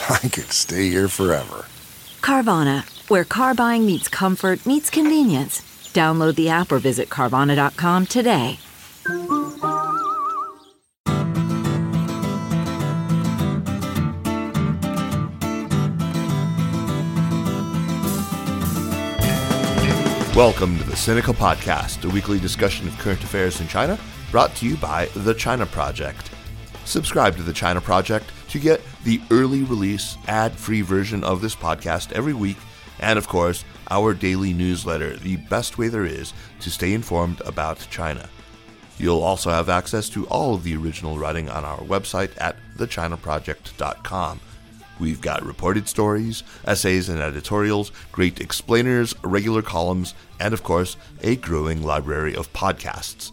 I could stay here forever. Carvana, where car buying meets comfort, meets convenience. Download the app or visit Carvana.com today. Welcome to the Sinica Podcast, a weekly discussion of current affairs in China, brought to you by The China Project. Subscribe to The China Project to get the early release, ad free version of this podcast every week, and of course, our daily newsletter, the best way there is to stay informed about China. You'll also have access to all of the original writing on our website at thechinaproject.com. We've got reported stories, essays and editorials, great explainers, regular columns, and of course, a growing library of podcasts.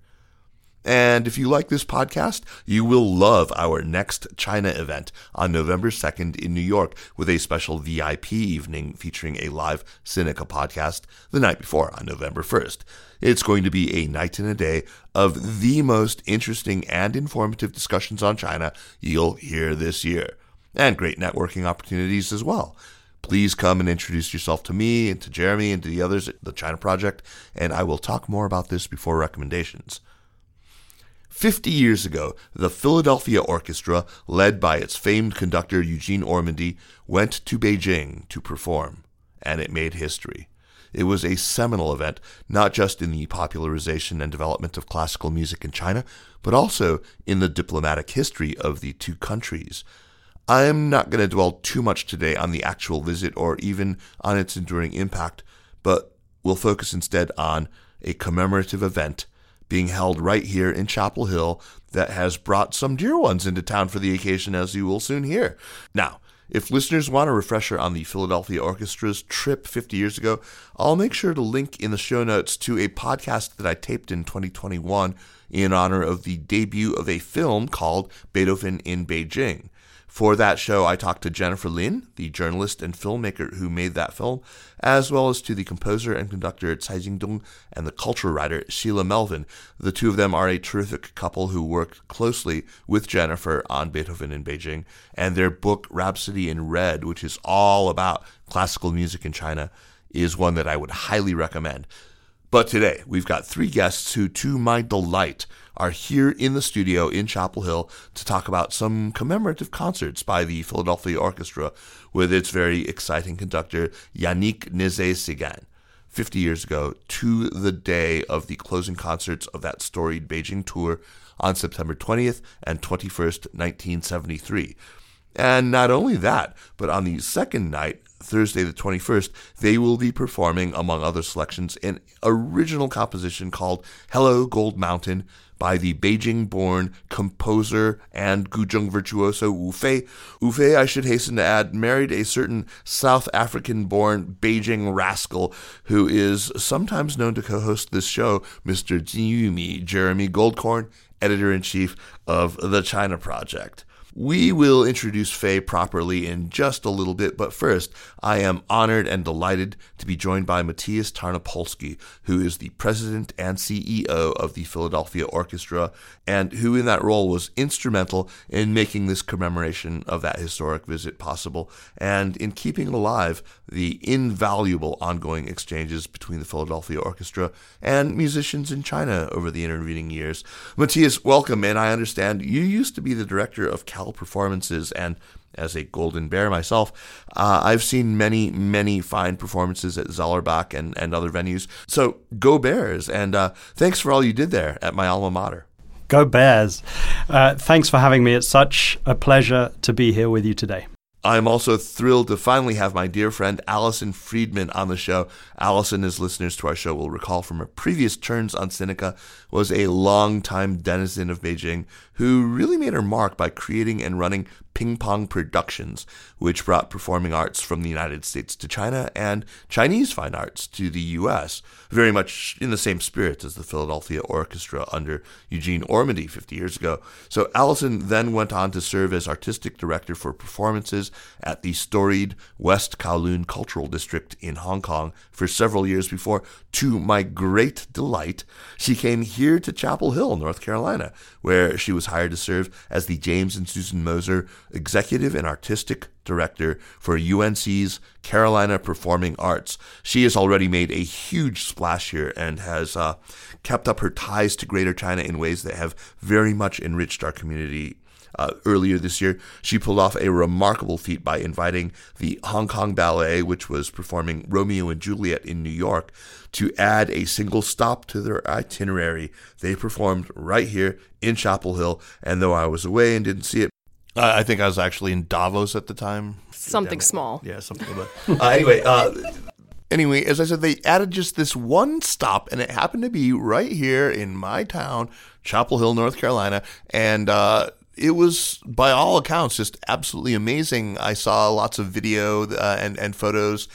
And if you like this podcast, you will love our next China event on November 2nd in New York with a special VIP evening featuring a live Sinica podcast the night before on November 1st. It's going to be a night and a day of the most interesting and informative discussions on China you'll hear this year, and great networking opportunities as well please come and introduce yourself to me and to Jeremy and to the others at the China Project, and I will talk more about this before recommendations. Fifty years ago, the Philadelphia Orchestra, led by its famed conductor Eugene Ormandy, went to Beijing to perform, and it made history. It was a seminal event, not just in the popularization and development of classical music in China, but also in the diplomatic history of the two countries. I'm not going to dwell too much today on the actual visit or even on its enduring impact, but we'll focus instead on a commemorative event being held right here in Chapel Hill that has brought some dear ones into town for the occasion, as you will soon hear. Now, if listeners want a refresher on the Philadelphia Orchestra's trip 50 years ago, I'll make sure to link in the show notes to a podcast that I taped in 2021 in honor of the debut of a film called Beethoven in Beijing. For that show, I talked to Jennifer Lin, the journalist and filmmaker who made that film, as well as to the composer and conductor Cai Jingdong and the culture writer Sheila Melvin. The two of them are a terrific couple who worked closely with Jennifer on Beethoven in Beijing, and their book Rhapsody in Red, which is all about classical music in China, is one that I would highly recommend. But today, we've got three guests who, to my delight, are here in the studio in Chapel Hill to talk about some commemorative concerts by the Philadelphia Orchestra with its very exciting conductor Yannick Nézet-Séguin. 50 years ago, to the day of the closing concerts of that storied Beijing tour on September 20th and 21st, 1973. And not only that, but on the second night, Thursday the 21st, they will be performing, among other selections, an original composition called Hello Gold Mountain by the Beijing born composer and guzheng virtuoso Wu Fei. Wu Fei, I should hasten to add, married a certain South African born Beijing rascal who is sometimes known to co host this show, Mr. Jin Yumi, Jeremy Goldkorn, editor in chief of The China Project. We will introduce Fei properly in just a little bit, but first, I am honored and delighted to be joined by Matías Tarnopolsky, who is the president and CEO of the Philadelphia Orchestra, and who in that role was instrumental in making this commemoration of that historic visit possible, and in keeping alive the invaluable ongoing exchanges between the Philadelphia Orchestra and musicians in China over the intervening years. Matías, welcome, and I understand you used to be the director of Cal Performances, and as a Golden Bear myself, uh, I've seen many, many fine performances at Zellerbach and, and other venues. So go Bears, and uh, thanks for all you did there at my alma mater. Go Bears. Uh, thanks for having me. It's such a pleasure to be here with you today. I'm also thrilled to finally have my dear friend Alison Friedman on the show. Alison, as listeners to our show will recall from her previous turns on Sinica, was a longtime denizen of Beijing who really made her mark by creating and running Ping Pong Productions, which brought performing arts from the United States to China and Chinese fine arts to the U.S., very much in the same spirit as the Philadelphia Orchestra under Eugene Ormandy 50 years ago. So Alison then went on to serve as artistic director for performances at the storied West Kowloon Cultural District in Hong Kong for several years before, to my great delight, she came here to Chapel Hill, North Carolina, where she was hired to serve as the James and Susan Moeser Executive and Artistic Director for UNC's Carolina Performing Arts. She has already made a huge splash here and has uh, kept up her ties to Greater China in ways that have very much enriched our community uh, earlier this year. She pulled off a remarkable feat by inviting the Hong Kong Ballet, which was performing Romeo and Juliet in New York, to add a single stop to their itinerary. They performed right here in Chapel Hill, and though I was away and didn't see it, uh, I think I was actually in Davos at the time. Something small. Yeah, something. But uh, anyway, uh, anyway, as I said, they added just this one stop, and it happened to be right here in my town, Chapel Hill, North Carolina, and uh, it was by all accounts just absolutely amazing. I saw lots of video uh, and and photos.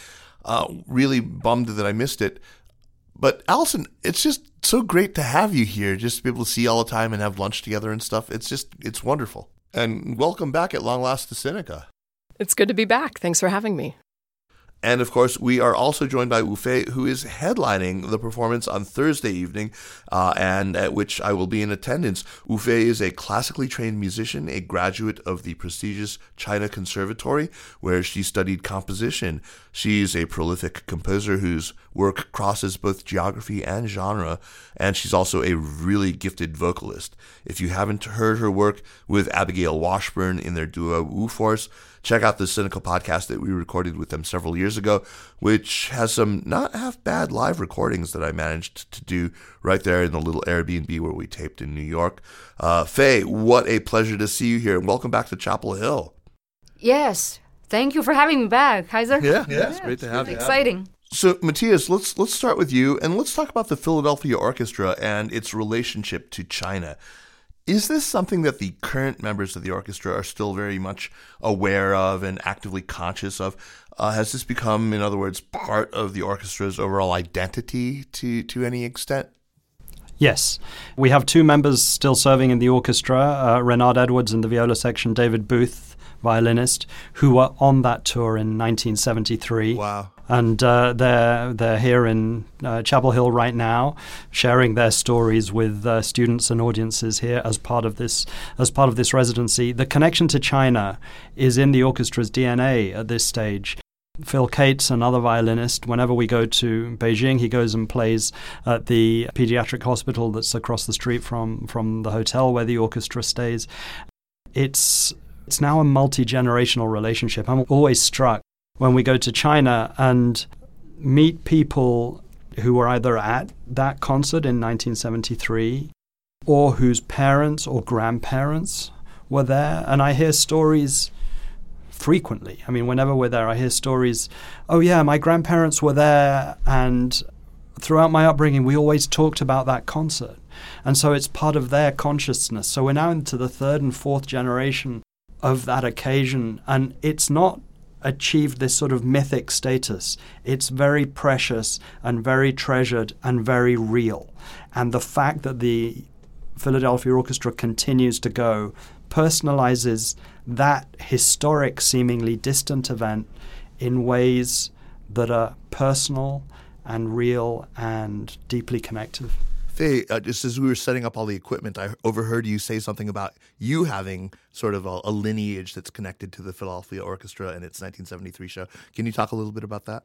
Uh, really bummed that I missed it. But Alison, it's just so great to have you here, just to be able to see all the time and have lunch together and stuff. It's just it's wonderful. And welcome back at long last to Sinica. It's good to be back. Thanks for having me. And of course, we are also joined by Wu Fei, who is headlining the performance on Thursday evening, uh, and at which I will be in attendance. Wu Fei is a classically trained musician, a graduate of the prestigious China Conservatory, where she studied composition. She's a prolific composer whose work crosses both geography and genre, and she's also a really gifted vocalist. If you haven't heard her work with Abigail Washburn in their duo Wu Force, check out the Sinica podcast that we recorded with them several years ago, which has some not half bad live recordings that I managed to do right there in the little Airbnb where we taped in New York. Uh, Fei, what a pleasure to see you here, and welcome back to Chapel Hill. Yes, thank you for having me back, Kaiser. Yeah, yeah, it's great to have you. Exciting. So, Matías, let's let's start with you, and let's talk about the Philadelphia Orchestra and its relationship to China. Is this something that the current members of the orchestra are still very much aware of and actively conscious of? Uh, has this become, in other words, part of the orchestra's overall identity to, to any extent? Yes. We have two members still serving in the orchestra uh, Renard Edwards in the viola section, David Booth, violinist, who were on that tour in 1973. Wow and uh, they're they're here in uh, Chapel Hill right now, sharing their stories with uh, students and audiences here as part of this as part of this residency. The connection to China is in the orchestra's DNA at this stage. Phil Cates, another violinist, whenever we go to Beijing, he goes and plays at the pediatric hospital that's across the street from, from the hotel where the orchestra stays. It's it's now a multi generational relationship. I'm always struck when we go to China and meet people who were either at that concert in 1973 or whose parents or grandparents were there. And I hear stories frequently. I mean, whenever we're there, I hear stories oh, yeah, my grandparents were there. And throughout my upbringing, we always talked about that concert. And so it's part of their consciousness. So we're now into the third and fourth generation of that occasion. And it's not achieved this sort of mythic status. It's very precious and very treasured and very real. And the fact that the Philadelphia Orchestra continues to go personalizes that historic, seemingly distant event in ways that are personal and real and deeply connective. Fei, uh, just as we were setting up all the equipment, I overheard you say something about you having sort of a, a lineage that's connected to the Philadelphia Orchestra and its 1973 show. Can you talk a little bit about that?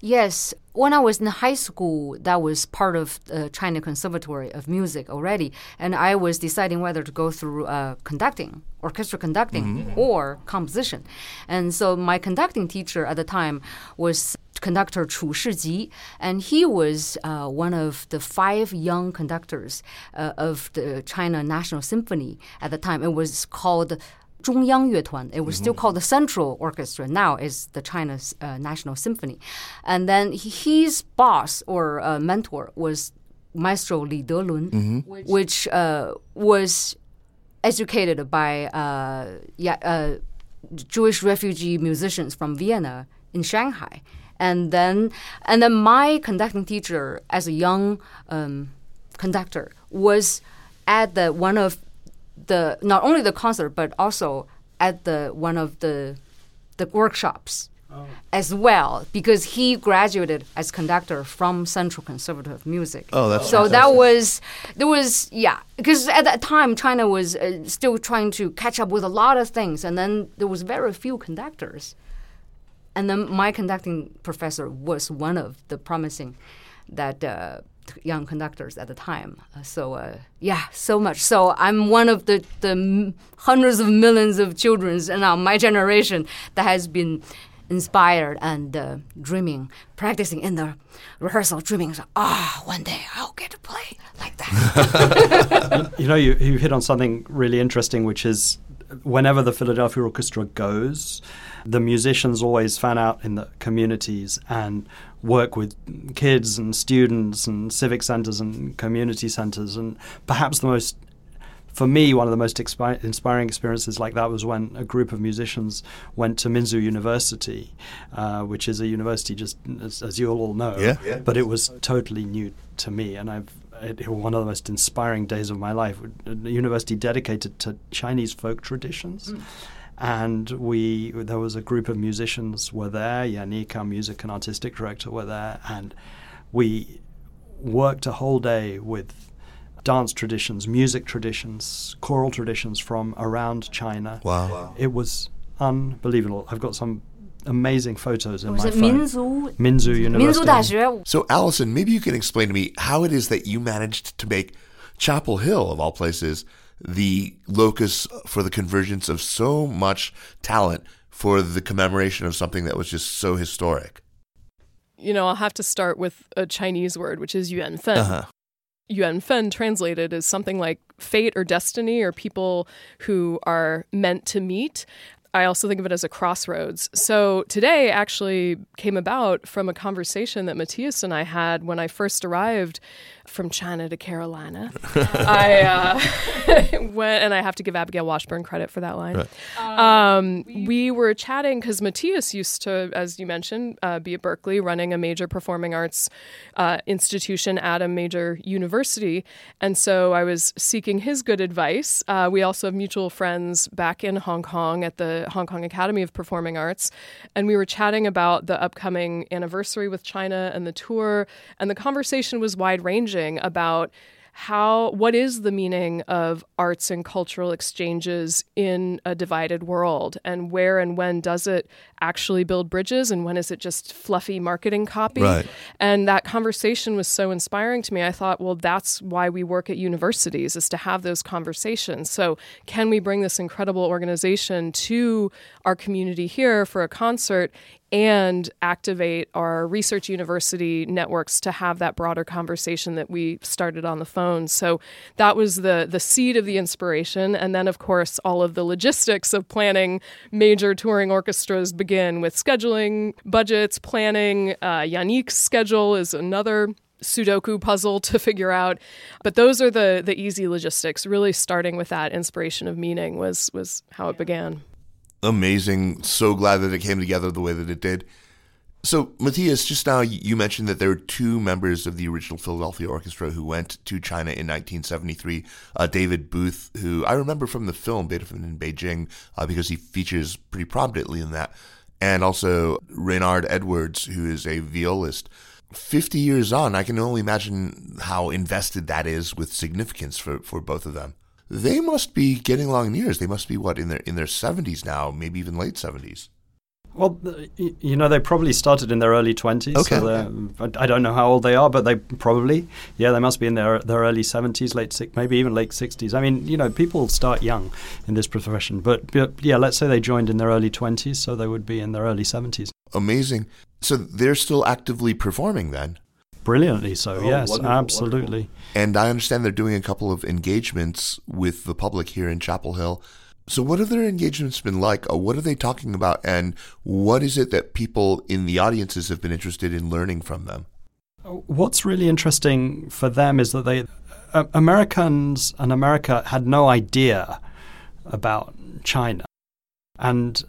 Yes, when I was in high school, that was part of the China Conservatory of Music already, and I was deciding whether to go through uh, conducting, orchestra conducting, or composition. And so my conducting teacher at the time was conductor Chu Shiji, and he was uh, one of the five young conductors uh, of the China National Symphony at the time. It was called Zhongyang Yuetuan. It was mm-hmm. still called the Central Orchestra. Now is the China uh, National Symphony. And then his boss or uh, mentor was Maestro Li Delun, mm-hmm. which, uh, was educated by uh, yeah, Jewish refugee musicians from Vienna in Shanghai. And then, and then my conducting teacher, as a young um, conductor, was at the one of the not only the concert but also at the one of the the workshops as well because he graduated as conductor from Central Conservatory of Music. Oh, that's so that was there was yeah because at that time China was uh, still trying to catch up with a lot of things and then there was very few conductors. And then my conducting professor was one of the promising that uh, young conductors at the time. Uh, so uh, yeah, so much. So I'm one of the the hundreds of millions of children in uh, my generation that has been inspired and uh, dreaming, practicing in the rehearsal, dreaming. Ah, one day I'll get to play like that. You know, you, you hit on something really interesting, which is whenever the Philadelphia Orchestra goes, the musicians always fan out in the communities and work with kids and students and civic centers and community centers. And perhaps the most for me, one of the most expi- inspiring experiences like that was when a group of musicians went to Minzu University, uh, which is a university just as, as you all know. Yeah. Yeah. But it was totally new to me, and I've it, one of the most inspiring days of my life. A university dedicated to Chinese folk traditions and we there was a group of musicians were there. Yannick, our music and artistic director, were there, and we worked a whole day with dance traditions, music traditions, choral traditions from around China. Wow, wow. it was unbelievable. I've got some amazing photos in was my it phone. Minzu? Minzu University. 民族大学. So, Alison, maybe you can explain to me how it is that you managed to make Chapel Hill, of all places, the locus for the convergence of so much talent for the commemoration of something that was just so historic. You know, I'll have to start with a Chinese word, which is yuan fen. Uh-huh. Yuan fen translated is something like fate or destiny or people who are meant to meet. I also think of it as a crossroads. So today actually came about from a conversation that Matías and I had when I first arrived from China to Carolina. I uh, went, and I have to give Abigail Washburn credit for that line. Um, we were chatting because Matías used to, as you mentioned, uh, be at Berkeley running a major performing arts uh, institution at a major university. And so I was seeking his good advice. Uh, we also have mutual friends back in Hong Kong at the Hong Kong Academy of Performing Arts. And we were chatting about the upcoming anniversary with China and the tour. And the conversation was wide ranging about how what is the meaning of arts and cultural exchanges in a divided world? And where and when does it actually build bridges? And when is it just fluffy marketing copy? Right. and that conversation was so inspiring to me. I thought well that's why we work at universities is to have those conversations. So can we bring this incredible organization to our community here for a concert and activate our research university networks to have that broader conversation that we started on the phone. So that was the the seed of the inspiration, and then of course all of the logistics of planning major touring orchestras begin with scheduling, budgets, planning. Uh, Yannick's schedule is another. Sudoku puzzle to figure out, but those are the the easy logistics. Really, starting with that inspiration of meaning was was how it began. Amazing. So glad that it came together the way that it did. So, Matías, just now you mentioned that there were two members of the original Philadelphia Orchestra who went to China in 1973. Uh, David Booth, who I remember from the film Beethoven in Beijing uh, because he features pretty prominently in that, and also Reynard Edwards, who is a violist. 50 years on, I can only imagine how invested that is with significance for, for both of them. They must be getting along in years. They must be, what, in their, in their 70s now, maybe even late 70s. Well, you know, they probably started in their early 20s. Okay. So I don't know how old they are, but they probably, yeah, they must be in their their early 70s, late six, maybe even late 60s. I mean, you know, people start young in this profession, but, but yeah, let's say they joined in their early 20s, so they would be in their early 70s. Amazing. So they're still actively performing then? Brilliantly so, oh, yes, wonderful, absolutely. Wonderful. And I understand they're doing a couple of engagements with the public here in Chapel Hill. So, what have their engagements been like? Uh, what are they talking about? And what is it that people in the audiences have been interested in learning from them? What's really interesting for them is that they, uh, Americans and America had no idea about China. And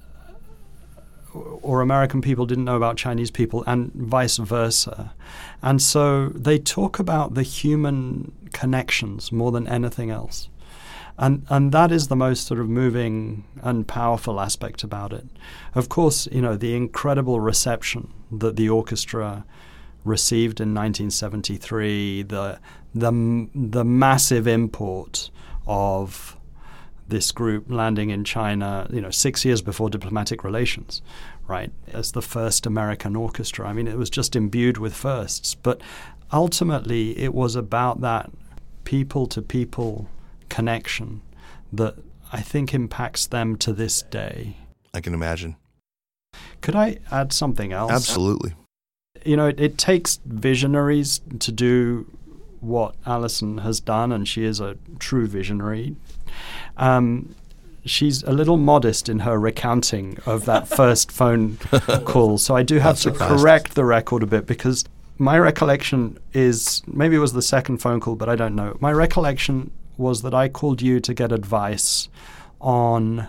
or American people didn't know about Chinese people, and vice versa. And so they talk about the human connections more than anything else. And, and that is the most sort of moving and powerful aspect about it. Of course, you know, the incredible reception that the orchestra received in 1973, the, the, the massive import of this group landing in China, you know, six years before diplomatic relations, right, as the first American orchestra. I mean, it was just imbued with firsts. But ultimately, it was about that people to people connection that I think impacts them to this day. I can imagine. Could I add something else? Absolutely. You know, it, it takes visionaries to do what Alison has done, and she is a true visionary. Um, she's a little modest in her recounting of that first phone call. So I do have to correct the record a bit because my recollection is maybe it was the second phone call, but I don't know. My recollection was that I called you to get advice on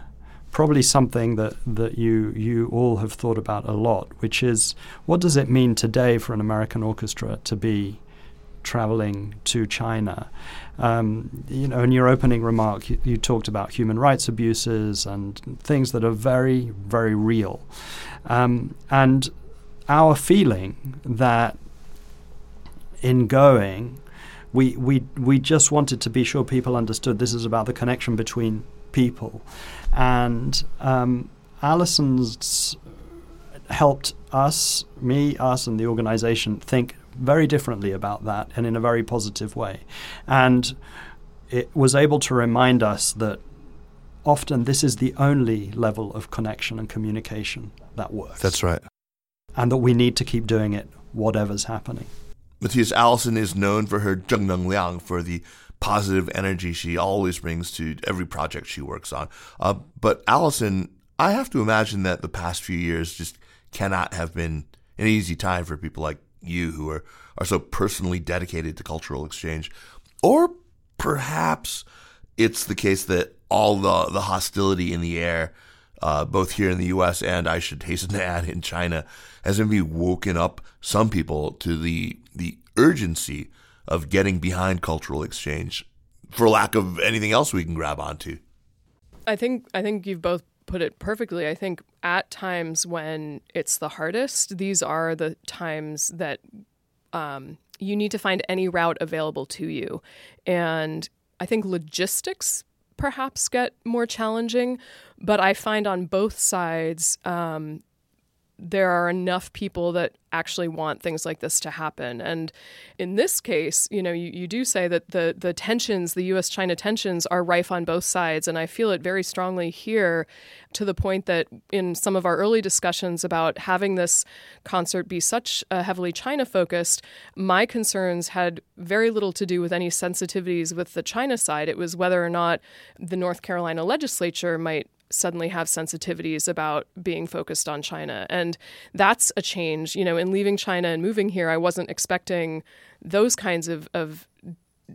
probably something that, that you you all have thought about a lot, which is what does it mean today for an American orchestra to be traveling to China? Um, you know, in your opening remark, you, you, talked about human rights abuses and things that are very, very real. Um, and our feeling that in going, we, we, we just wanted to be sure people understood this is about the connection between people. And um, Alison's helped us, me, us, and the organization think very differently about that and in a very positive way. And it was able to remind us that often this is the only level of connection and communication that works. That's right. And that we need to keep doing it, whatever's happening. Matías Alison is known for her zheng liang, for the positive energy she always brings to every project she works on. Uh, but Alison, I have to imagine that the past few years just cannot have been an easy time for people like you who are, are so personally dedicated to cultural exchange. Or perhaps it's the case that all the, the hostility in the air, uh, both here in the US and I should hasten to add in China, has maybe woken up some people to the the urgency of getting behind cultural exchange for lack of anything else we can grab onto. I think I think you've both put it perfectly. I think at times when it's the hardest, these are the times that um, you need to find any route available to you. And I think logistics perhaps get more challenging, but I find on both sides um, there are enough people that actually want things like this to happen. And in this case, you know, you, you do say that the the tensions, the US China tensions are rife on both sides. And I feel it very strongly here to the point that in some of our early discussions about having this concert be such uh, heavily China focused, my concerns had very little to do with any sensitivities with the China side. It was whether or not the North Carolina legislature might suddenly have sensitivities about being focused on China. And that's a change. You know, in leaving China and moving here, I wasn't expecting those kinds of, of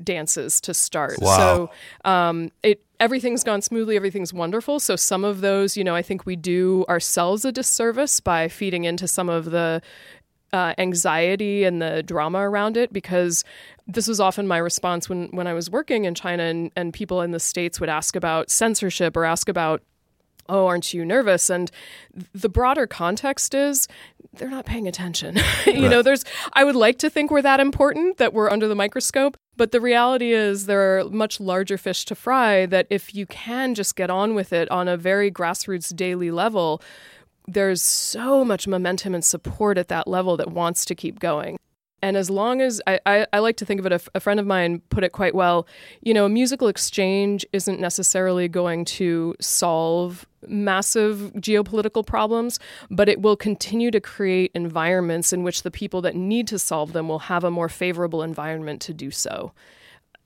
dances to start. Wow. So um, it everything's gone smoothly, everything's wonderful. So some of those, you know, I think we do ourselves a disservice by feeding into some of the uh, anxiety and the drama around it because this was often my response when when I was working in China and, and people in the states would ask about censorship or ask about oh aren't you nervous? And the broader context is they're not paying attention. You know there's i would like to think we're that important that we're under the microscope but the reality is there are much larger fish to fry that if you can just get on with it on a very grassroots daily level there's so much momentum and support at that level that wants to keep going and as long as I, I, I like to think of it, a, f- a friend of mine put it quite well. You know, a musical exchange isn't necessarily going to solve massive geopolitical problems, but it will continue to create environments in which the people that need to solve them will have a more favorable environment to do so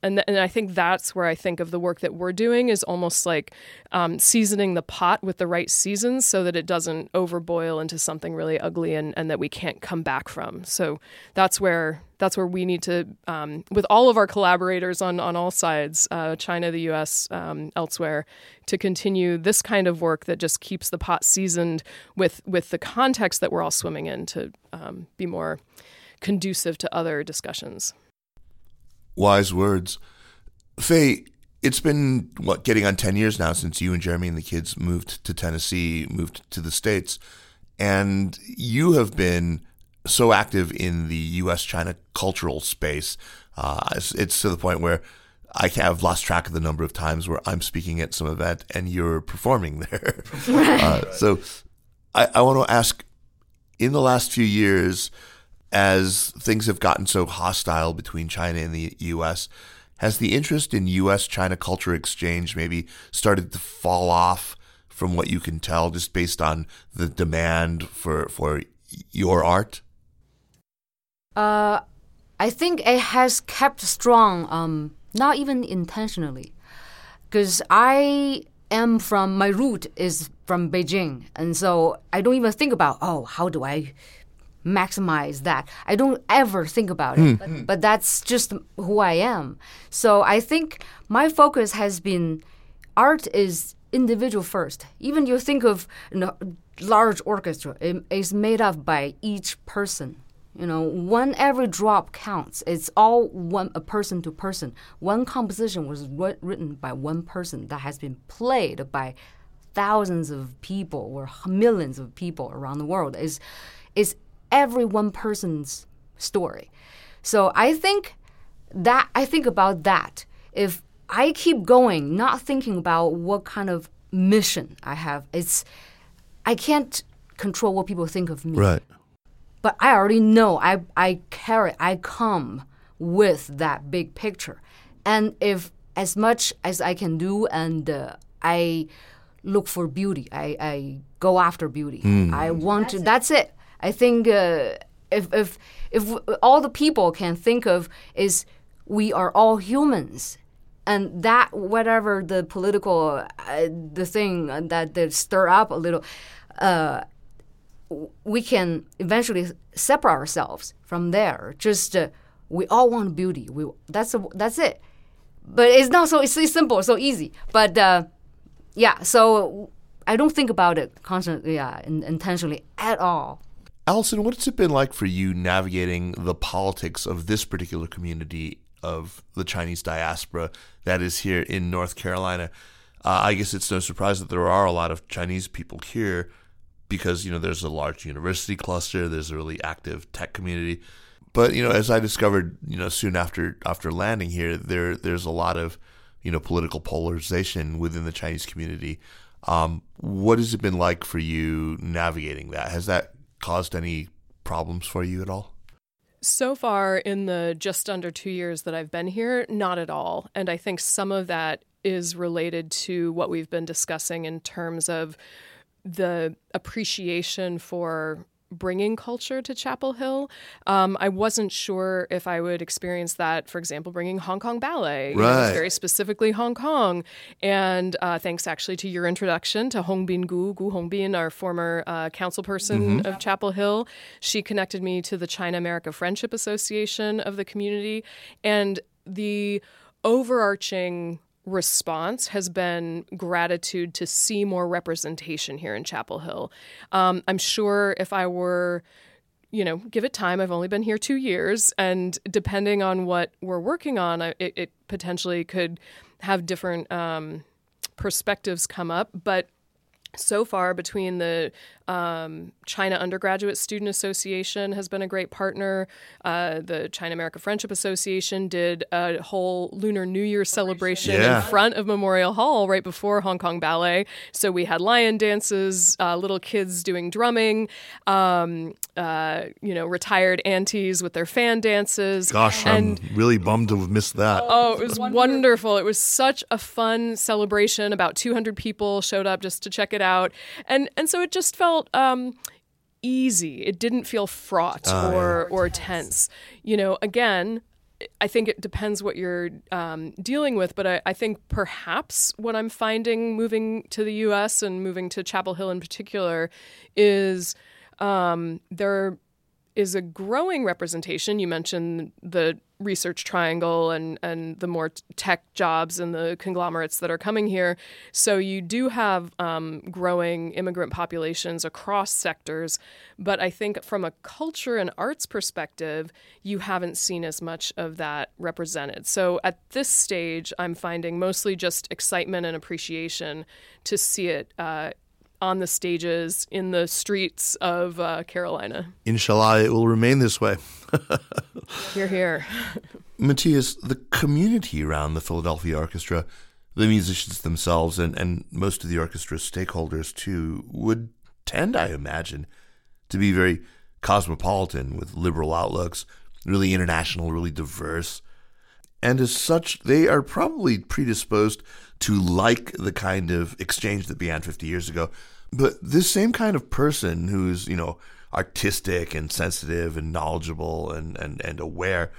and, th- and I think that's where I think of the work that we're doing is almost like um, seasoning the pot with the right seasons so that it doesn't overboil into something really ugly and, and that we can't come back from. So that's where that's where we need to, um, with all of our collaborators on on all sides, uh, China, the U.S., um, elsewhere, to continue this kind of work that just keeps the pot seasoned with with the context that we're all swimming in to um, be more conducive to other discussions wise words. Fei, it's been what getting on 10 years now since you and Jeremy and the kids moved to Tennessee, moved to the States, and you have been so active in the US China cultural space. Uh, it's, it's, to the point where I have lost track of the number of times where I'm speaking at some event and you're performing there. uh, so I, I want to ask in the last few years, as things have gotten so hostile between China and the U.S., has the interest in U.S. China culture exchange maybe started to fall off from what you can tell, just based on the demand for for your art? Uh, I think it has kept strong, um, not even intentionally, because I am from my root is from Beijing, and so I don't even think about oh how do I maximize that. I don't ever think about it, hmm. but, hmm. but, that's just who I am. So I think my focus has been art is individual first. Even you think of you know, large orchestra, it is made up by each person. You know, one every drop counts. It's all one a person to person. One composition was written by one person that has been played by thousands of people or millions of people around the world. Is is every one person's story. So I think that I think about that. If I keep going, not thinking about what kind of mission I have, it's I can't control what people think of me. Right. But I already know I I carry I come with that big picture, and if as much as I can do, and uh, I look for beauty, I, I go after beauty. Mm. I want that's to. It. That's it. I think uh, if if if all the people can think of is we are all humans, and that whatever the political uh, the thing that that stir up a little, uh, we can eventually separate ourselves from there. Just uh, we all want beauty. We that's a, that's it. But it's not so it's so simple, so easy. But uh, yeah, so I don't think about it constantly, yeah, intentionally at all. Alison, what's it been like for you navigating the politics of this particular community of the Chinese diaspora that is here in North Carolina? Uh, I guess it's no surprise that there are a lot of Chinese people here because you know there's a large university cluster, there's a really active tech community. But you know, as I discovered, you know, soon after after landing here, there there's a lot of you know political polarization within the Chinese community. Um, what has it been like for you navigating that? Has that caused any problems for you at all? So far, in the just under two years that I've been here, not at all. And I think some of that is related to what we've been discussing in terms of the appreciation for bringing culture to Chapel Hill. Um, I wasn't sure if I would experience that, for example, bringing Hong Kong ballet, right. very specifically Hong Kong. And uh, thanks actually to your introduction to Hongbin Gu, Gu Hongbin, our former uh, council person mm-hmm. of Chapel Hill. She connected me to the China America Friendship Association of the community. And the overarching response has been gratitude to see more representation here in Chapel Hill. Um, I'm sure if I were you know, give it time. I've only been here two years, and depending on what we're working on, it, it potentially could have different um, perspectives come up. But so far between the um, China Undergraduate Student Association has been a great partner. Uh, the China America Friendship Association did a whole Lunar New Year celebration Yeah. in front of Memorial Hall right before Hong Kong Ballet. So we had lion dances, uh, little kids doing drumming, um, uh, you know, retired aunties with their fan dances. Gosh, and I'm really bummed to have missed that. Oh, it was wonderful. It was such a fun celebration. About 200 people showed up just to check it out. And and so it just felt um, easy. It didn't feel fraught or or tense. You know, again, I think it depends what you're um, dealing with, but I, I think perhaps what I'm finding moving to the U.S. and moving to Chapel Hill in particular is um, there is a growing representation. You mentioned the research triangle and, and the more tech jobs and the conglomerates that are coming here. So you do have um, growing immigrant populations across sectors. But I think from a culture and arts perspective, you haven't seen as much of that represented. So at this stage, I'm finding mostly just excitement and appreciation to see it. Uh, on the stages in the streets of uh, Carolina. Inshallah, it will remain this way. Here, here. Matías, the community around the Philadelphia Orchestra, the musicians themselves, and, and most of the orchestra stakeholders too, would tend, I imagine, to be very cosmopolitan with liberal outlooks, really international, really diverse. And as such, they are probably predisposed to like the kind of exchange that began 50 years ago. But this same kind of person who's, you know, artistic and sensitive and knowledgeable and, and, and aware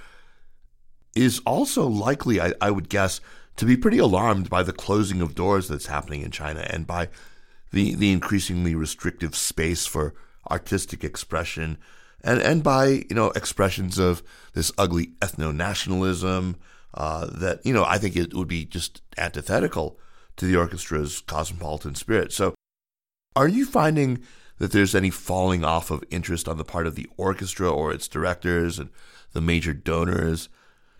is also likely, I, I would guess, to be pretty alarmed by the closing of doors that's happening in China and by the, the increasingly restrictive space for artistic expression and, and by, you know, expressions of this ugly ethno-nationalism uh, that, you know, I think it would be just antithetical to the orchestra's cosmopolitan spirit. So are you finding that there's any falling off of interest on the part of the orchestra or its directors and the major donors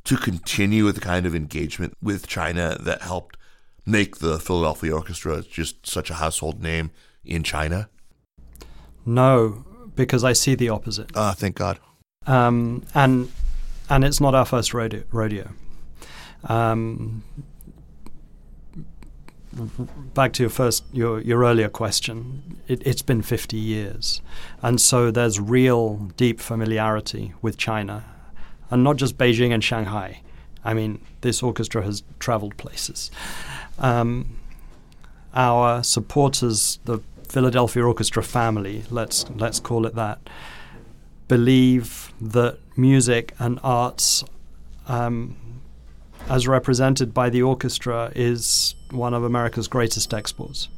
to continue with the kind of engagement with China that helped make the Philadelphia Orchestra just such a household name in China? No, because I see the opposite. Ah, thank God. um, and and it's not our first rodeo. rodeo. Um, back to your first your your earlier question, it, it's been 50 years, and so there's real deep familiarity with China, and not just Beijing and Shanghai. I mean, this orchestra has traveled places. Um, our supporters, the Philadelphia Orchestra family, let's let's call it that, believe that music and arts, um, as represented by the orchestra, is one of America's greatest exports.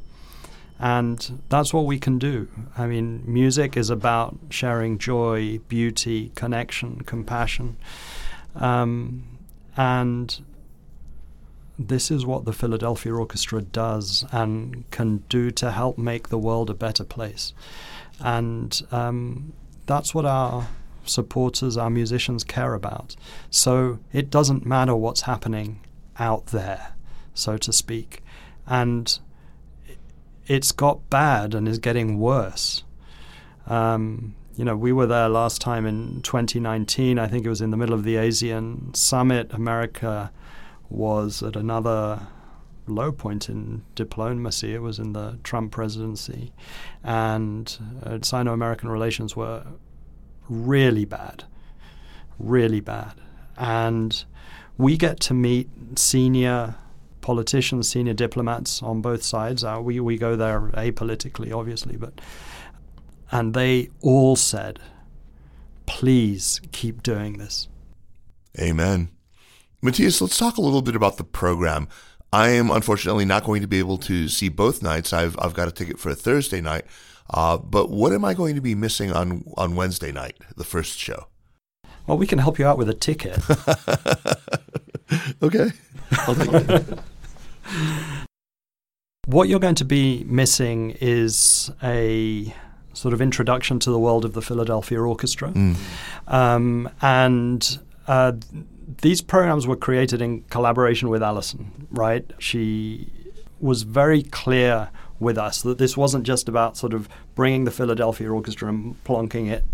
And that's what we can do. I mean, music is about sharing joy, beauty, connection, compassion. Um, and this is what the Philadelphia Orchestra does and can do to help make the world a better place. And um, that's what our supporters, our musicians care about. So it doesn't matter what's happening out there, so to speak. And it's got bad and is getting worse. Um, you know, we were there last time in 2019. I think it was in the middle of the ASEAN summit. America was at another low point in diplomacy. It was in the Trump presidency. And uh, Sino American relations were really bad, really bad. And we get to meet senior politicians, senior diplomats on both sides. Uh, we, we go there apolitically, obviously, but and they all said, please keep doing this. Amen. Matías, let's talk a little bit about the program. I am unfortunately not going to be able to see both nights. I've I've got a ticket for a Thursday night. Uh, but what am I going to be missing on on Wednesday night, the first show? Well, we can help you out with a ticket. Okay. What you're going to be missing is a sort of introduction to the world of the Philadelphia Orchestra. Um, and uh, these programs were created in collaboration with Alison, right? She was very clear with us that this wasn't just about sort of bringing the Philadelphia Orchestra and plonking it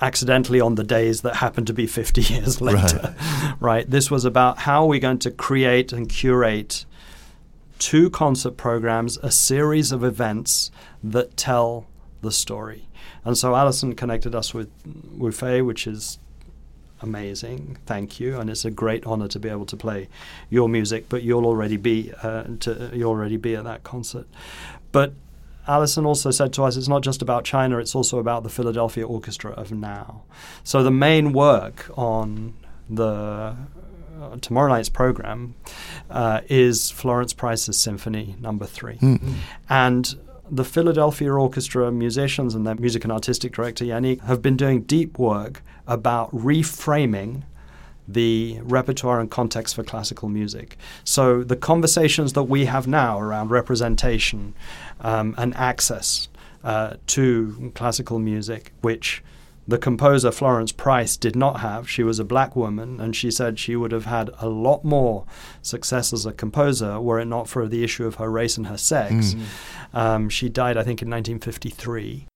accidentally on the days that happened to be 50 years later, right? This was about how are we going to create and curate two concert programs, a series of events that tell the story. And so Alison connected us with Wu Fei, which is amazing. Thank you, and it's a great honor to be able to play your music. But you'll already be uh, to, you'll already be at that concert. But Alison also said to us, it's not just about China; it's also about the Philadelphia Orchestra of now. So the main work on the uh, tomorrow night's program uh, is Florence Price's Symphony Number Three, and the Philadelphia Orchestra musicians and their music and artistic director Yannick have been doing deep work about reframing the repertoire and context for classical music. So the conversations that we have now around representation um, and access uh, to classical music, which the composer Florence Price did not have. She was a black woman, and she said she would have had a lot more success as a composer were it not for the issue of her race and her sex. Um, she died, I think, in 1953.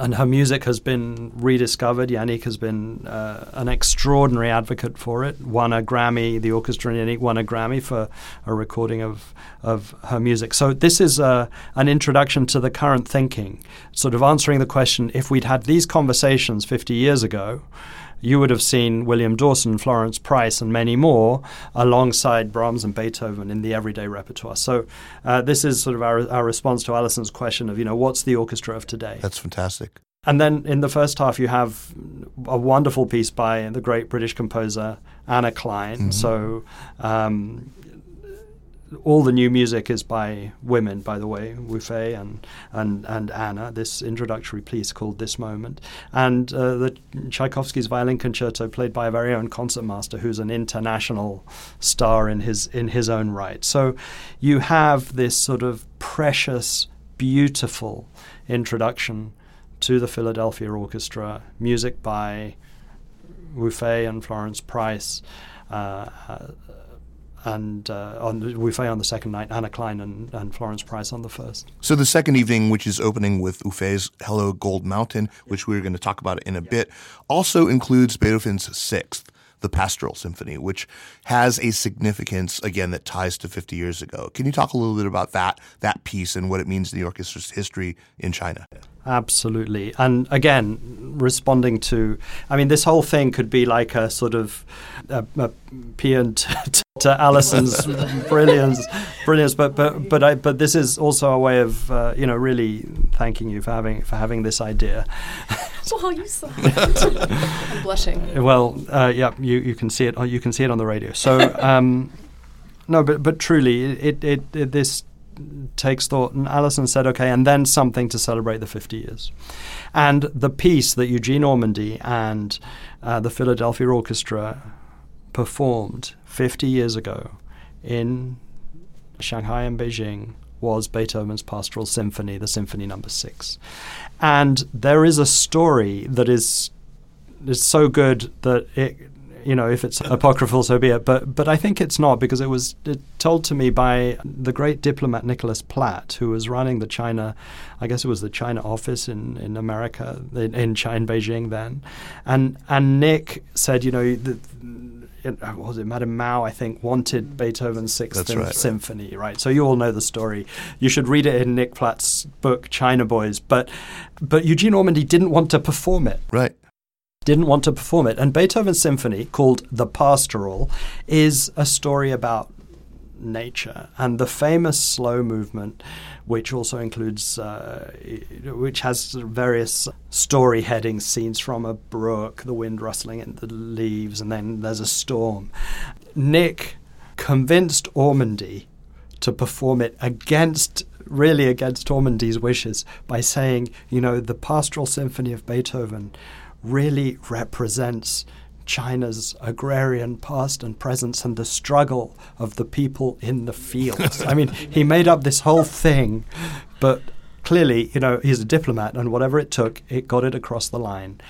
And her music has been rediscovered. Yannick has been uh, an extraordinary advocate for it. Won a Grammy. The orchestra Yannick won a Grammy for a recording of of her music. So this is uh, an introduction to the current thinking, sort of answering the question: if we'd had these conversations 50 years ago, you would have seen William Dawson, Florence Price, and many more alongside Brahms and Beethoven in the everyday repertoire. So uh, this is sort of our, our response to Alison's question of, you know, what's the orchestra of today? That's fantastic. And then in the first half, you have a wonderful piece by the great British composer Anna Clyne. So um, all the new music is by women, by the way, Wu Fei and, and, and Anna, this introductory piece called This Moment. And uh, the Tchaikovsky's violin concerto played by a very own concertmaster who's an international star in his, in his own right. So you have this sort of precious, beautiful introduction to the Philadelphia Orchestra, music by Wu Fei and Florence Price. Uh, uh, and uh, on on the second night, Anna Clyne and, and Florence Price on the first. So the second evening, which is opening with Wu Fei's Hello Gold Mountain, which we're going to talk about in a bit, also includes Beethoven's Sixth, the Pastoral Symphony, which has a significance again that ties to 50 years ago. Can you talk a little bit about that that piece and what it means in the orchestra's history in China? Absolutely. And again, responding to, I mean, this whole thing could be like a sort of a, a paean to, to Alison's brilliance, brilliance. But but but I, but this is also a way of uh, you know really thanking you for having for having this idea. Well, you saw it. I'm blushing. Well, uh, yeah, you, you can see it. You can see it on the radio. So, um, no, but but truly, it, it, it this takes thought. And Alison said, okay, and then something to celebrate the 50 years. And the piece that Eugene Ormandy and uh, the Philadelphia Orchestra performed 50 years ago in Shanghai and Beijing was Beethoven's Pastoral Symphony, the Symphony Number Six, and there is a story that is is so good that it you know if it's apocryphal so be it. But but I think it's not because it was told to me by the great diplomat Nicholas Platt who was running the China I guess it was the China office in in America in in, China, in Beijing then. And and Nick said you know the, it, was it Madame Mao I think wanted Beethoven's Sixth right. Symphony right? So you all know the story. You should read it in Nick Platt's book China Boys. But but Eugene Ormandy didn't want to perform it. Right. Didn't want to perform it. And Beethoven's symphony, called The Pastoral, is a story about nature and the famous slow movement which also includes uh, which has various story headings scenes from a brook the wind rustling in the leaves and then there's a storm nick convinced ormandy to perform it against really against Ormandy's wishes by saying, you know, the pastoral symphony of Beethoven really represents China's agrarian past and presence and the struggle of the people in the fields. I mean, he made up this whole thing, but clearly, you know, he's a diplomat, and whatever it took, it got it across the line.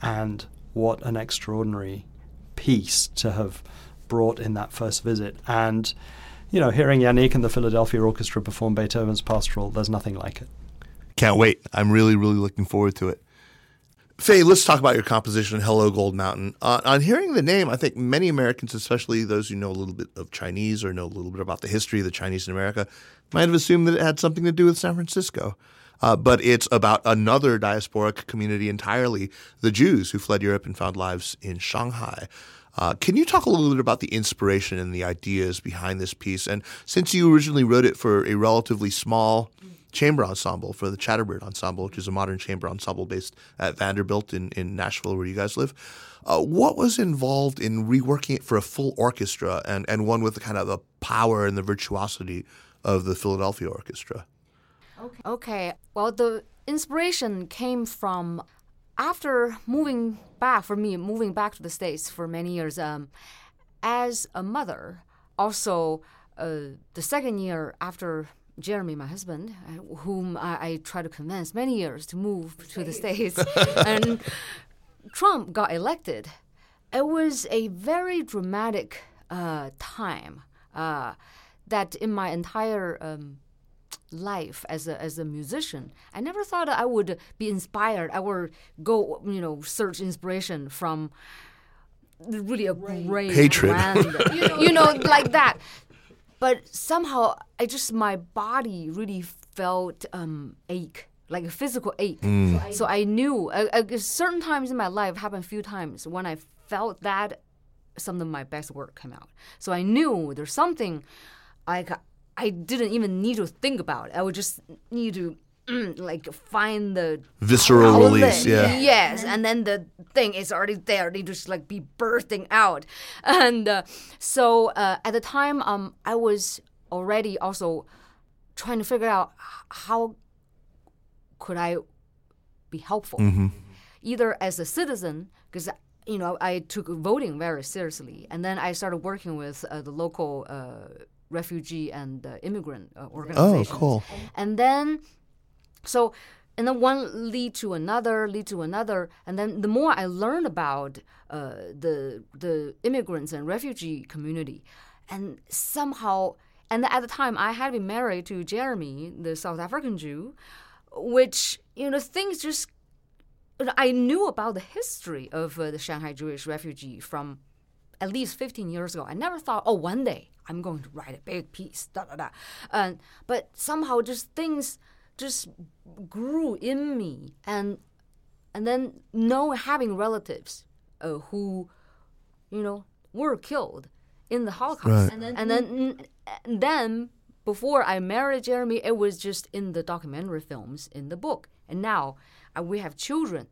And what an extraordinary piece to have brought in that first visit. And, you know, hearing Yannick and the Philadelphia Orchestra perform Beethoven's Pastoral, there's nothing like it. Can't wait. I'm really, really looking forward to it. Fei, let's talk about your composition, Hello Gold Mountain. Uh, on hearing the name, I think many Americans, especially those who know a little bit of Chinese or know a little bit about the history of the Chinese in America, might have assumed that it had something to do with San Francisco. Uh, but it's about another diasporic community entirely, the Jews who fled Europe and found lives in Shanghai. Uh, can you talk a little bit about the inspiration and the ideas behind this piece? And since you originally wrote it for a relatively small chamber ensemble for the Chatterbird Ensemble, which is a modern chamber ensemble based at Vanderbilt in, in Nashville, where you guys live. Uh, what was involved in reworking it for a full orchestra and, and one with the kind of the power and the virtuosity of the Philadelphia Orchestra? Okay. Okay. Well, the inspiration came from after moving back for me, moving back to the states for many years. Um, as a mother, also uh, the second year after Jeremy, my husband, uh, whom I, I tried to convince many years to move to the States, and Trump got elected. It was a very dramatic uh, time uh, that in my entire um, life as a, as a musician, I never thought I would be inspired. I would go, you know, search inspiration from really a great Hatred. grand- you, know, you know, like that but somehow I just my body really felt um, ache, like a physical ache. So I knew uh, uh, certain times in my life happened a few times when I felt that some of my best work came out. So I knew there's something I ca- I didn't even need to think about. I would just need to. like find the Visceral outlet. release, yeah. Yes, and then the thing is already there. They just like be bursting out, and uh, so uh, at the time, um, I was already also trying to figure out how could I be helpful, mm-hmm. either as a citizen, because you know I took voting very seriously, and then I started working with uh, the local uh, refugee and uh, immigrant uh, organizations. cool. And then, so, and then one lead to another, lead to another, and then the more I learned about uh, the the immigrants and refugee community, and somehow, and at the time I had been married to Jeremy, the South African Jew, which you know things just. I knew about the history of uh, the Shanghai Jewish refugee from at least 15 years ago. I never thought, oh, one day I'm going to write a big piece, da da da. And but somehow just things just grew in me, and and then know having relatives uh, who, you know, were killed in the Holocaust, and then and then and then before I married Jeremy, it was just in the documentary films in the book, and now uh, we have children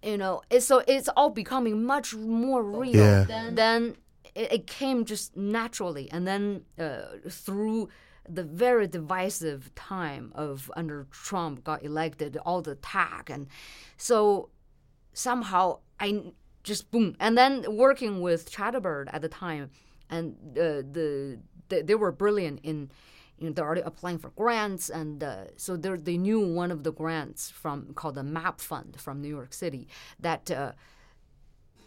you know it's so it's all becoming much more real Yeah. then, then it, it came just naturally. And then uh, through the very divisive time of under trump got elected all the attack and so somehow i just boom. And then working with chatterbird at the time and uh, the, the they were brilliant in you know, they're already applying for grants, and uh, so they knew one of the grants from called the MAP Fund from New York City that uh,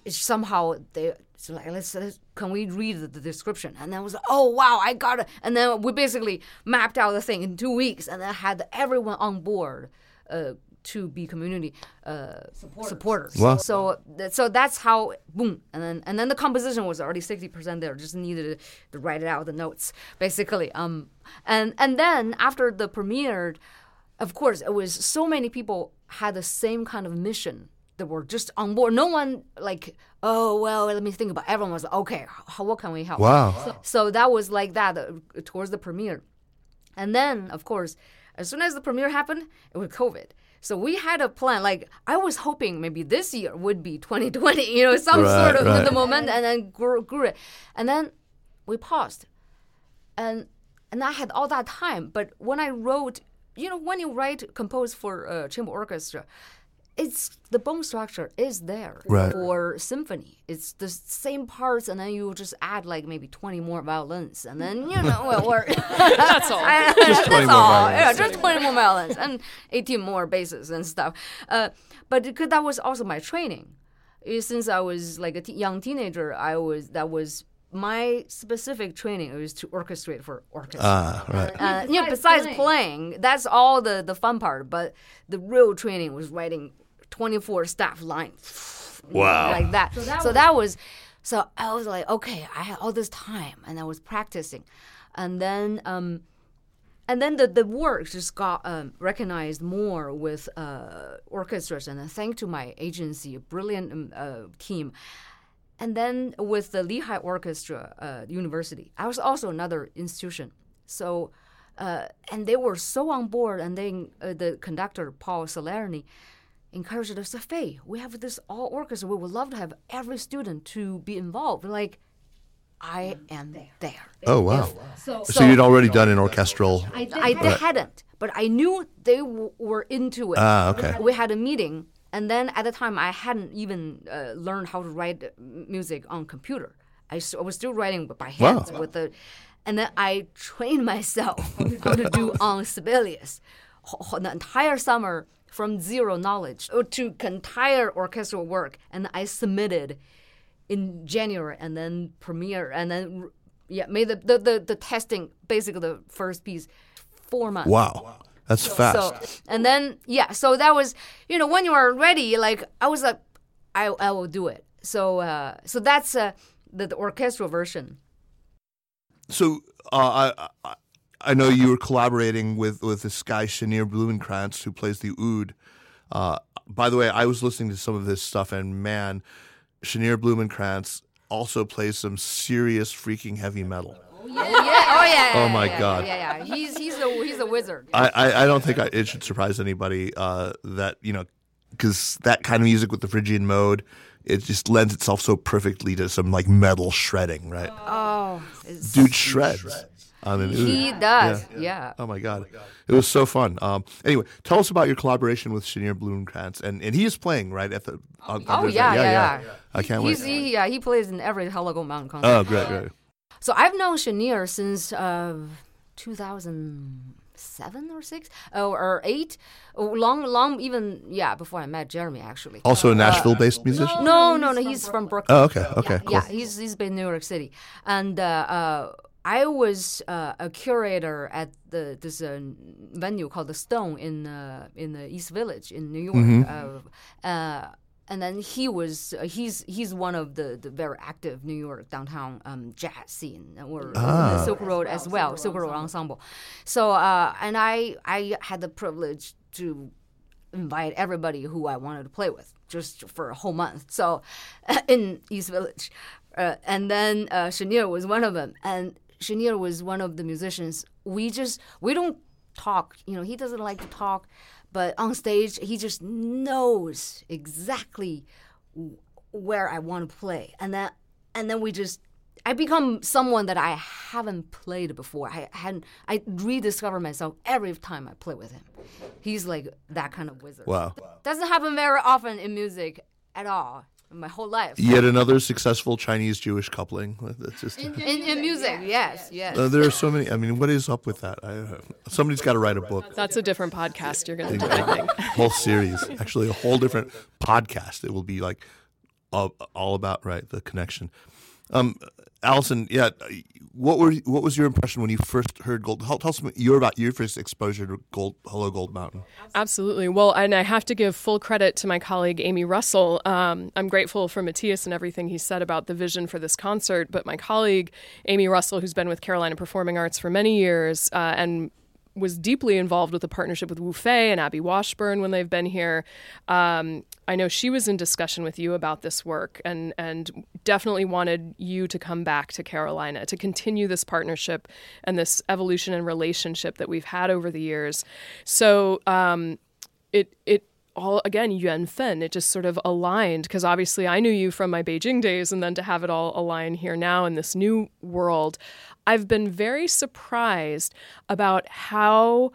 somehow they so like let's, let's can we read the, the description and then was like, oh wow I got it and then we basically mapped out the thing in two weeks and then had everyone on board uh, to be community uh, supporters. Wow. So so that's how boom and then and then the composition was already sixty percent there. Just needed to, to write it out the notes basically. Um and and then after the premiered, of course it was so many people had the same kind of mission that were just on board. No one like oh well let me think about. It. Everyone was like, okay how, what can we help? Wow. So, so that was like that uh, towards the premiere. And then, of course, as soon as the premiere happened, it was COVID. So we had a plan. Like I was hoping maybe this year would be 2020, you know, some Right, sort of right. the moment, and then grew, grew it. And then we paused, and and I had all that time. But when I wrote, you know, when you write, compose for uh, chamber orchestra, it's the bone structure is there Right. for symphony. It's the same parts, and then you just add like maybe twenty more violins, and then you know, well, we're That's all. just 20 that's more all. violins. Yeah, just 20 more violins and 18 more basses and stuff. Uh, but because that was also my training. Uh, Since I was like a t- young teenager, I was that was my specific training was to orchestrate for orchestra. Ah, right. Uh, you know, besides playing, that's all the the fun part. But the real training was writing 24 staff line. Wow. Like that. So that, was, so I was like, okay, I had all this time, and I was practicing, and then um, and then the, the work just got um, recognized more with uh, orchestras and thanks to my agency a brilliant um, uh, team and then with the lehigh orchestra uh, university i was also another institution so uh, and they were so on board and then uh, the conductor paul salerni encouraged us to hey we have this all orchestra we would love to have every student to be involved like i am there Oh wow. so, So you'd already done an orchestral. I hadn't, but I knew they w- were into it. Ah, okay. We had a meeting, and then at the time, I hadn't even uh, learned how to write music on computer. I, s- I was still writing by hand Wow. with the, and then I trained myself how to do on Sibelius The entire summer from zero knowledge to entire orchestral work, and I submitted in January and then premiere and then yeah made the the, the, the testing basically the first piece four months. Wow. That's fast. So and then yeah, so that was you know when you are ready, like I was like, I I will do it. So uh, so that's uh, the, the orchestral version. So uh, I, I I know you were collaborating with with this guy Shanir Blumenkranz who plays the oud. Uh, by the way, I was listening to some of this stuff, and man, Shanir Blumenkranz also plays some serious freaking heavy metal. Oh Yeah, oh yeah. Oh my yeah, God. Yeah, yeah. He's he's a he's a wizard. I, I, I don't think I, it should surprise anybody uh, that you know because that kind of music with the Phrygian mode it just lends itself so perfectly to some like metal shredding, right? Oh, Dude shreds on he does. Yeah. Oh my god, it was so fun. Um, anyway, tell us about your collaboration with Shanir Blumenkranz, and and he is playing right at the. On Oh Thursday. yeah, yeah, yeah. I can't He's, wait. he, yeah, he plays in every Hello Mountain concert. Oh, great, great. So I've known Shanir since uh, 2007 or six or, or eight, Oh, long, long, even yeah, before I met Jeremy actually. Also a Nashville-based musician. No, no, no, he's from Brooklyn. Oh, okay, okay, cool. Yeah, he's he's been in New York City, and uh, uh, I was uh, a curator at the this uh, venue called the Stone in uh, in the East Village in New York. Mm-hmm. Uh, uh, and then he was uh, he's he's one of the, the very active New York downtown um, jazz scene or Ah. the Silk Road as well, Silk Road Ensemble. So uh, and I I had the privilege to invite everybody who I wanted to play with just for a whole month. So in East Village. Uh, and then uh, Shanir was one of them. And Shanir was one of the musicians. We just, we don't talk. You know, he doesn't like to talk. But on stage, he just knows exactly where I want to play. And then, and then we just, I become someone that I haven't played before. I hadn't. I rediscover myself every time I play with him. He's like that kind of wizard. Wow. Doesn't happen very often in music at all. In my whole life. Yet another successful Chinese-Jewish coupling. That's just. In, in music, yes, yes. Uh, there are so many. I mean, what is up with that? I, uh, somebody's got to write a book, That's a different podcast you're going to do, I think. whole series, actually a whole different podcast. It will be like all, all about right the connection. Um, Alison, yeah, what were what was your impression when you first heard Gold? Tell, tell us your about your first exposure to Gold, Hello Gold Mountain. Absolutely. Well, and I have to give full credit to my colleague Amy Russell. Um, I'm grateful for Matías and everything he said about the vision for this concert. But my colleague Amy Russell, who's been with Carolina Performing Arts for many years uh, and was deeply involved with the partnership with Wu Fei and Abby Washburn when they've been here. Um, I know she was in discussion with you about this work and and definitely wanted you to come back to Carolina to continue this partnership and this evolution and relationship that we've had over the years. So um, it it all again Yuan Fen. It just sort of aligned because obviously I knew you from my Beijing days, and then to have it all align here now in this new world, I've been very surprised about how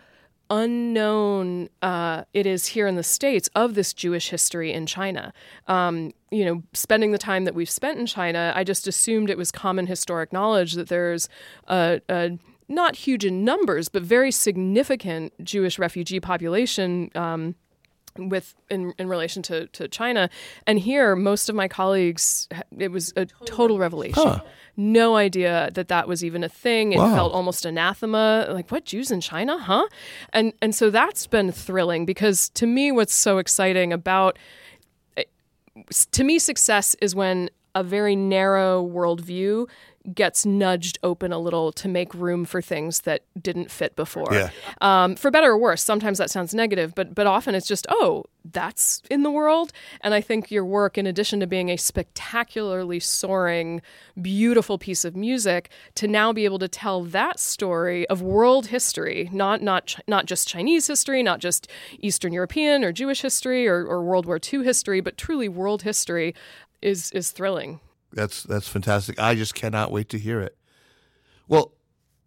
unknown uh, it is here in the states of this Jewish history in China. Um, you know, spending the time that we've spent in China, I just assumed it was common historic knowledge that there's a, a not huge in numbers, but very significant Jewish refugee population. Um, with in, in relation to, to China. And here, most of my colleagues, it was a total revelation. Huh. No idea that that was even a thing. It wow. felt almost anathema. Like, what Jews in China, huh? And and so that's been thrilling because to me, what's so exciting about eh, to me, success is when a very narrow worldview gets nudged open a little to make room for things that didn't fit before. Yeah. Um, for better or worse, sometimes that sounds negative, but but often it's just oh that's in the world. And I think your work, in addition to being a spectacularly soaring, beautiful piece of music, to now be able to tell that story of world history, not not not just Chinese history, not just Eastern European or Jewish history or, or World War II history, but truly world history, is is thrilling. That's that's fantastic. I just cannot wait to hear it. Well,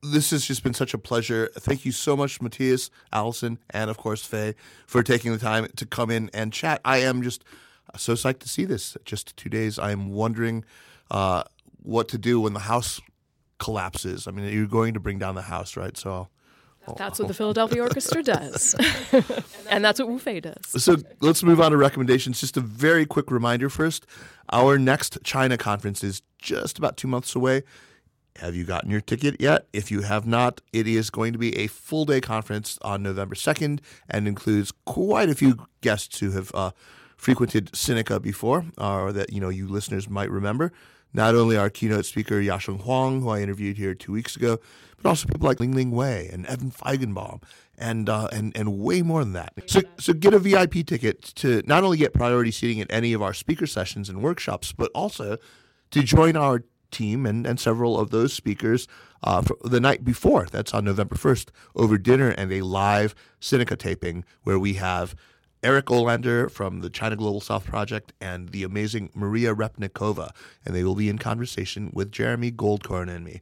this has just been such a pleasure. Thank you so much, Matías, Alison, and of course Fei, for taking the time to come in and chat. I am just so psyched to see this. Just two days. I am wondering uh, what to do when the house collapses. I mean, you're going to bring down the house, right? So. That's what the Philadelphia Orchestra does. and that's what Wu Fei does. So let's move on to recommendations. Just a very quick reminder first. Our next China conference is just about two months away. Have you gotten your ticket yet? If you have not, it is going to be a full day conference on November 2nd and includes quite a few guests who have uh, frequented Sinica before, or that you know you listeners might remember. Not only our keynote speaker Yasheng Huang, who I interviewed here two weeks ago, but also people like Ling Ling Wei and Evan Feigenbaum, and uh, and and way more than that. So so get a VIP ticket to not only get priority seating at any of our speaker sessions and workshops, but also to join our team and, and several of those speakers uh, the night before. That's on November 1st over dinner and a live Sinica taping where we have Eric Olander from the China Global South Project and the amazing Maria Repnikova. And they will be in conversation with Jeremy Goldkorn and me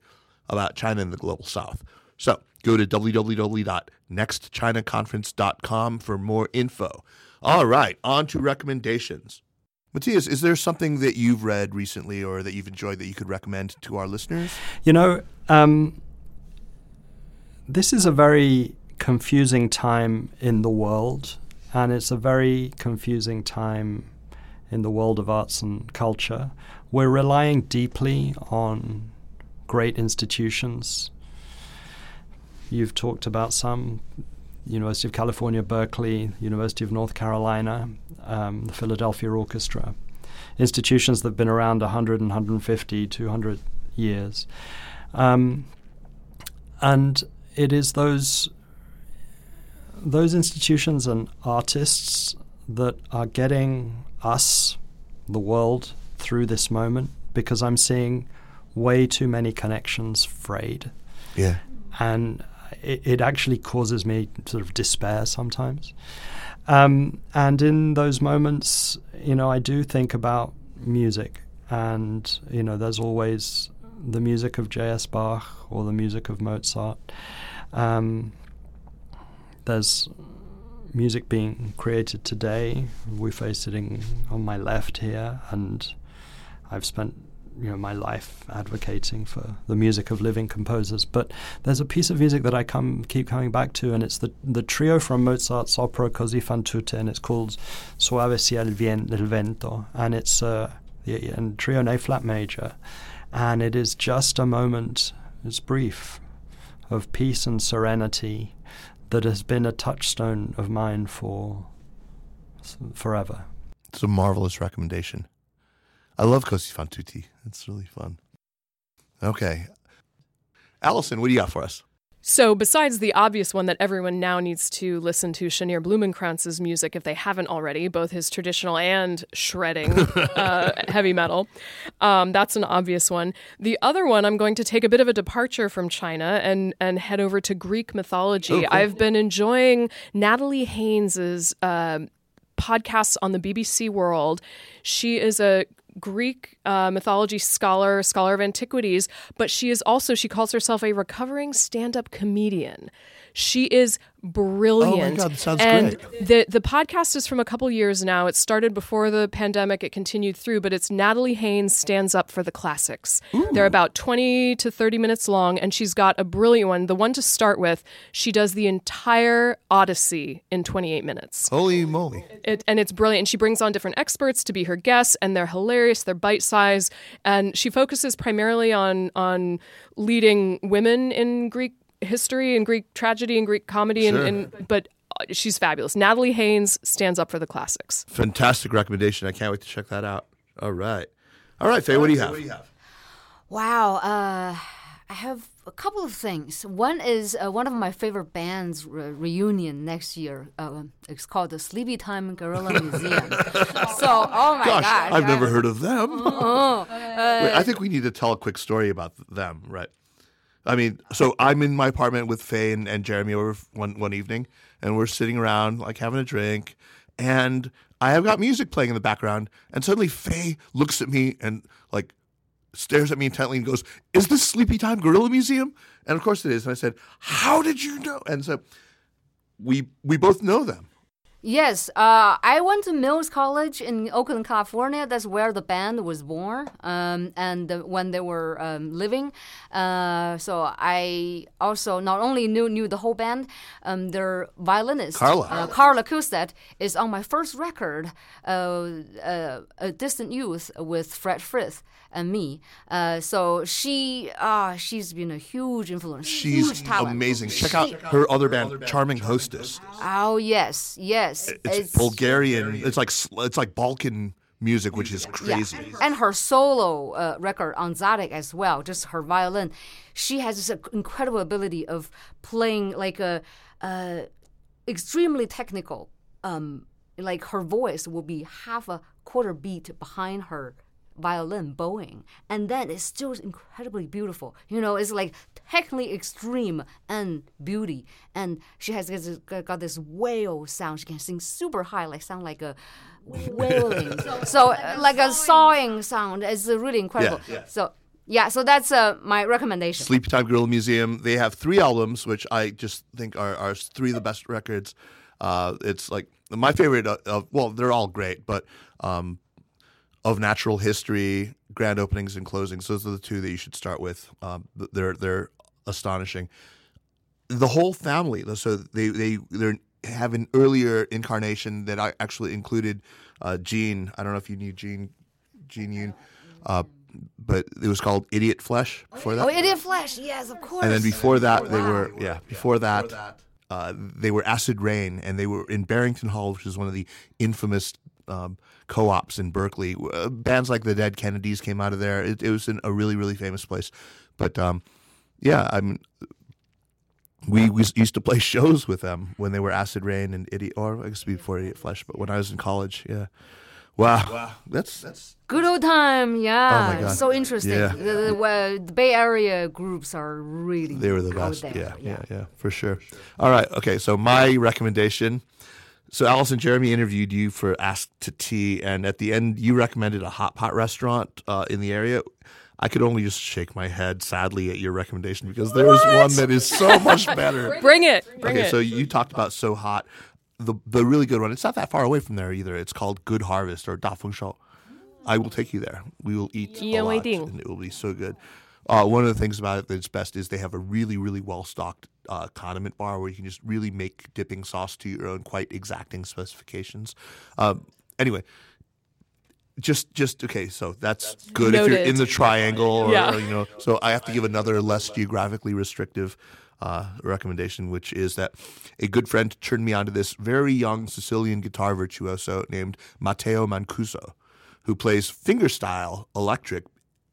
about China and the Global South. So go to www.nextchinaconference.com for more info. All right, on to recommendations. Matías, is there something that you've read recently or that you've enjoyed that you could recommend to our listeners? You know, um, this is a very confusing time in the world, and it's a very confusing time in the world of arts and culture. We're relying deeply on great institutions. You've talked about some University of California, Berkeley, University of North Carolina, um, the Philadelphia Orchestra, institutions that have been around 100 150, 200 years. Um, and it is those those institutions and artists that are getting us, the world, through this moment because I'm seeing way too many connections frayed. Yeah. And it, it actually causes me sort of despair sometimes. Um, and in those moments, you know, I do think about music, and you know, there's always the music of J.S. Bach or the music of Mozart. Um, there's music being created today. We're sitting on my left here, and I've spent you know my life advocating for the music of living composers. But there's a piece of music that I come keep coming back to, and it's the the trio from Mozart's opera Così fan tutte, and it's called Soave sia il, vento, and it's uh, and trio in A flat major, and it is just a moment. It's brief, of peace and serenity, that has been a touchstone of mine for forever. It's a marvelous recommendation. I love Così fan tutte. It's really fun. Okay. Alison, what do you got for us? So, besides the obvious one that everyone now needs to listen to Shanir Blumenkranz's music if they haven't already, both his traditional and shredding uh, heavy metal, um, that's an obvious one. The other one, I'm going to take a bit of a departure from China and and head over to Greek mythology. Oh, cool. I've been enjoying Natalie Haynes's uh, podcasts on the BBC World. She is a Greek uh, mythology scholar, scholar of antiquities, but she is also, she calls herself a recovering stand up comedian. She is oh brilliant. Oh God, sounds and great. the the podcast is from a couple years now. It started before the pandemic. It continued through, but it's Natalie Haynes stands up for the classics. They're about twenty to thirty minutes long, and she's got a brilliant one. The one to start with, she does the entire Odyssey in twenty eight minutes. Holy moly! It, and it's brilliant. And she brings on different experts to be her guests, and they're hilarious. They're bite sized, and she focuses primarily on on leading women in Greek history and Greek tragedy and Greek comedy. And, and but uh, she's fabulous. Natalie Haynes stands up for the classics. Fantastic recommendation. I can't wait to check that out. All right, all right, Fei. What do you have? Wow. Uh, I have a couple of things. One is uh, one of my favorite bands re- reunion next year. Uh, it's called the Sleepy Time Gorilla Museum. so, oh my Gosh, gosh, I've I- never heard of them. Oh, Wait, I think we need to tell a quick story about them, right? I mean, so I'm in my apartment with Fei and, and Jeremy over one one evening, and we're sitting around like having a drink, and I have got music playing in the background, and suddenly Fei looks at me and like stares at me intently and goes, "Is this Sleepy Time Gorilla Museum?" And of course it is. And I said, "How did you know?" And so we we both know them. Yes, uh, I went to Mills College in Oakland, California. That's where the band was born, um, and uh, when they were um, living. Uh, so I also not only knew knew the whole band, um, their violinist Carla. uh, Carla Kihlstedt is on my first record, uh, uh, "A Distant Youth" with Fred Frith and me. Uh, so she, uh, she's been a huge influence. She's huge talent. amazing. Check out her other band, Charming Hostess. Oh yes, yes. It's, Bulgarian. It's like it's like Balkan music, which is crazy. Yeah. And her solo uh, record on Tzadik as well, just her violin. She has this incredible ability of playing like a, uh, extremely technical. Um, like her voice will be half a quarter beat behind her violin bowing, and then it's still incredibly beautiful. You know, it's like technically extreme and beauty. And she has this, got this whale sound. She can sing super high, like sound like a wailing. so uh, like a sawing sound. It's uh, really incredible. Yeah, yeah. So yeah, so that's uh, my recommendation. Sleepy Time Gorilla Museum. They have three albums, which I just think are, are three of the best records. Uh, it's like my favorite. Of, of well, they're all great, but um, of natural history, grand openings and closings. Those are the two that you should start with. Um, they're they're astonishing. The whole family. So they they they have an earlier incarnation that I actually included uh, Gene. I don't know if you knew Gene Gene Yoon. Uh, but it was called Idiot Flesh before that. Oh, Idiot Flesh, yes, of course. And then before that, they were yeah. Before that, uh, they were Acid Rain, and they were in Barrington Hall, which is one of the infamous um, co-ops in Berkeley. Uh, bands like the Dead Kennedys came out of there. It, it was in a really really famous place. But um, yeah, I mean, we, we used to play shows with them when they were Acid Rain and Idiot, or I guess before Idiot Flesh. But when I was in college, yeah. Wow, wow. that's that's Good old time, yeah. Oh my God. So interesting. Yeah. The, the, the Bay Area groups are really They were the out best. there, Yeah, yeah, yeah, for sure. All right. Okay. So my recommendation. So Alison Jeremy interviewed you for Ask to Tea, and at the end, you recommended a hot pot restaurant uh, in the area. I could only just shake my head sadly at your recommendation because there is one that is so much better. Bring it. Bring okay, it. so you talked about so hot. The the really good one. It's not that far away from there either. It's called Good Harvest or Da Feng Shou. I will take you there. We will eat a lot, and it will be so good. Uh, one of the things about it that's best is they have a really, really well stocked uh, condiment bar where you can just really make dipping sauce to your own quite exacting specifications. Um, anyway, just just okay. So that's good if you're in the triangle, or, Yeah. or, you know. So I have to give another less geographically restrictive uh, recommendation, which is that a good friend turned me onto this very young Sicilian guitar virtuoso named Matteo Mancuso, who plays fingerstyle electric,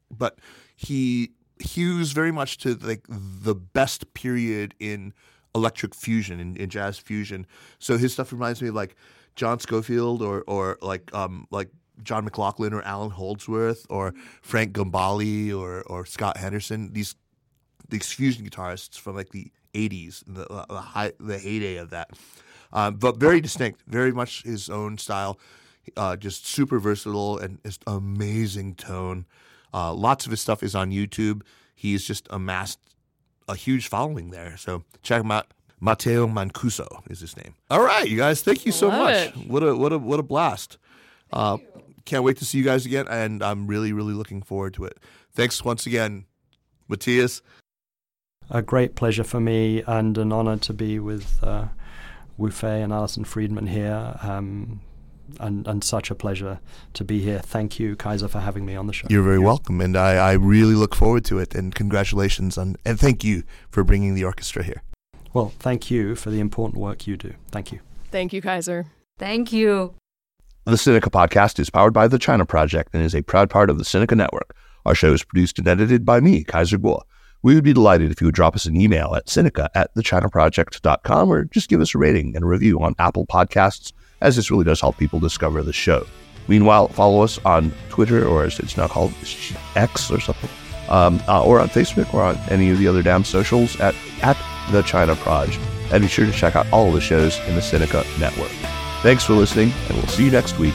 but he hews very much to like the best period in electric fusion in, in jazz fusion. So his stuff reminds me of like John Scofield or or like um like John McLaughlin or Allan Holdsworth or Frank Gambale or or Scott Henderson. These these fusion guitarists from like the '80s, the the, high, the heyday of that. Um, but very distinct, very much his own style. Uh, just super versatile and just amazing tone. Uh, lots of his stuff is on YouTube. He's just amassed a huge following there. So check him out. Matteo Mancuso is his name. All right, you guys, thank you so Love much. it. What a what a what a blast. Uh, can't wait to see you guys again, and I'm really really looking forward to it. Thanks once again, Matías. A great pleasure for me and an honor to be with uh, Wu Fei and Alison Friedman here. Um, and, and such a pleasure to be here. Thank you, Kaiser, for having me on the show. You're very welcome, and I, I really look forward to it. And congratulations on and thank you for bringing the orchestra here. Well, thank you for the important work you do. Thank you. Thank you, Kaiser. Thank you. The Sinica podcast is powered by the China Project and is a proud part of the Sinica Network. Our show is produced and edited by me, Kaiser Guo. We would be delighted if you would drop us an email at Sinica at thechinaproject.com or just give us a rating and a review on Apple Podcasts, as this really does help people discover the show. Meanwhile, follow us on Twitter, or as it's now called, X or something, um, uh, or on Facebook, or on any of the other damn socials at, at the China Proj. And be sure to check out all of the shows in the Sinica Network. Thanks for listening, and we'll see you next week.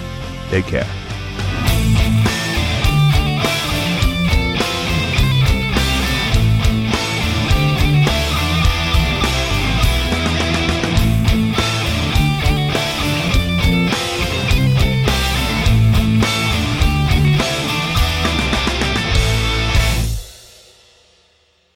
Take care.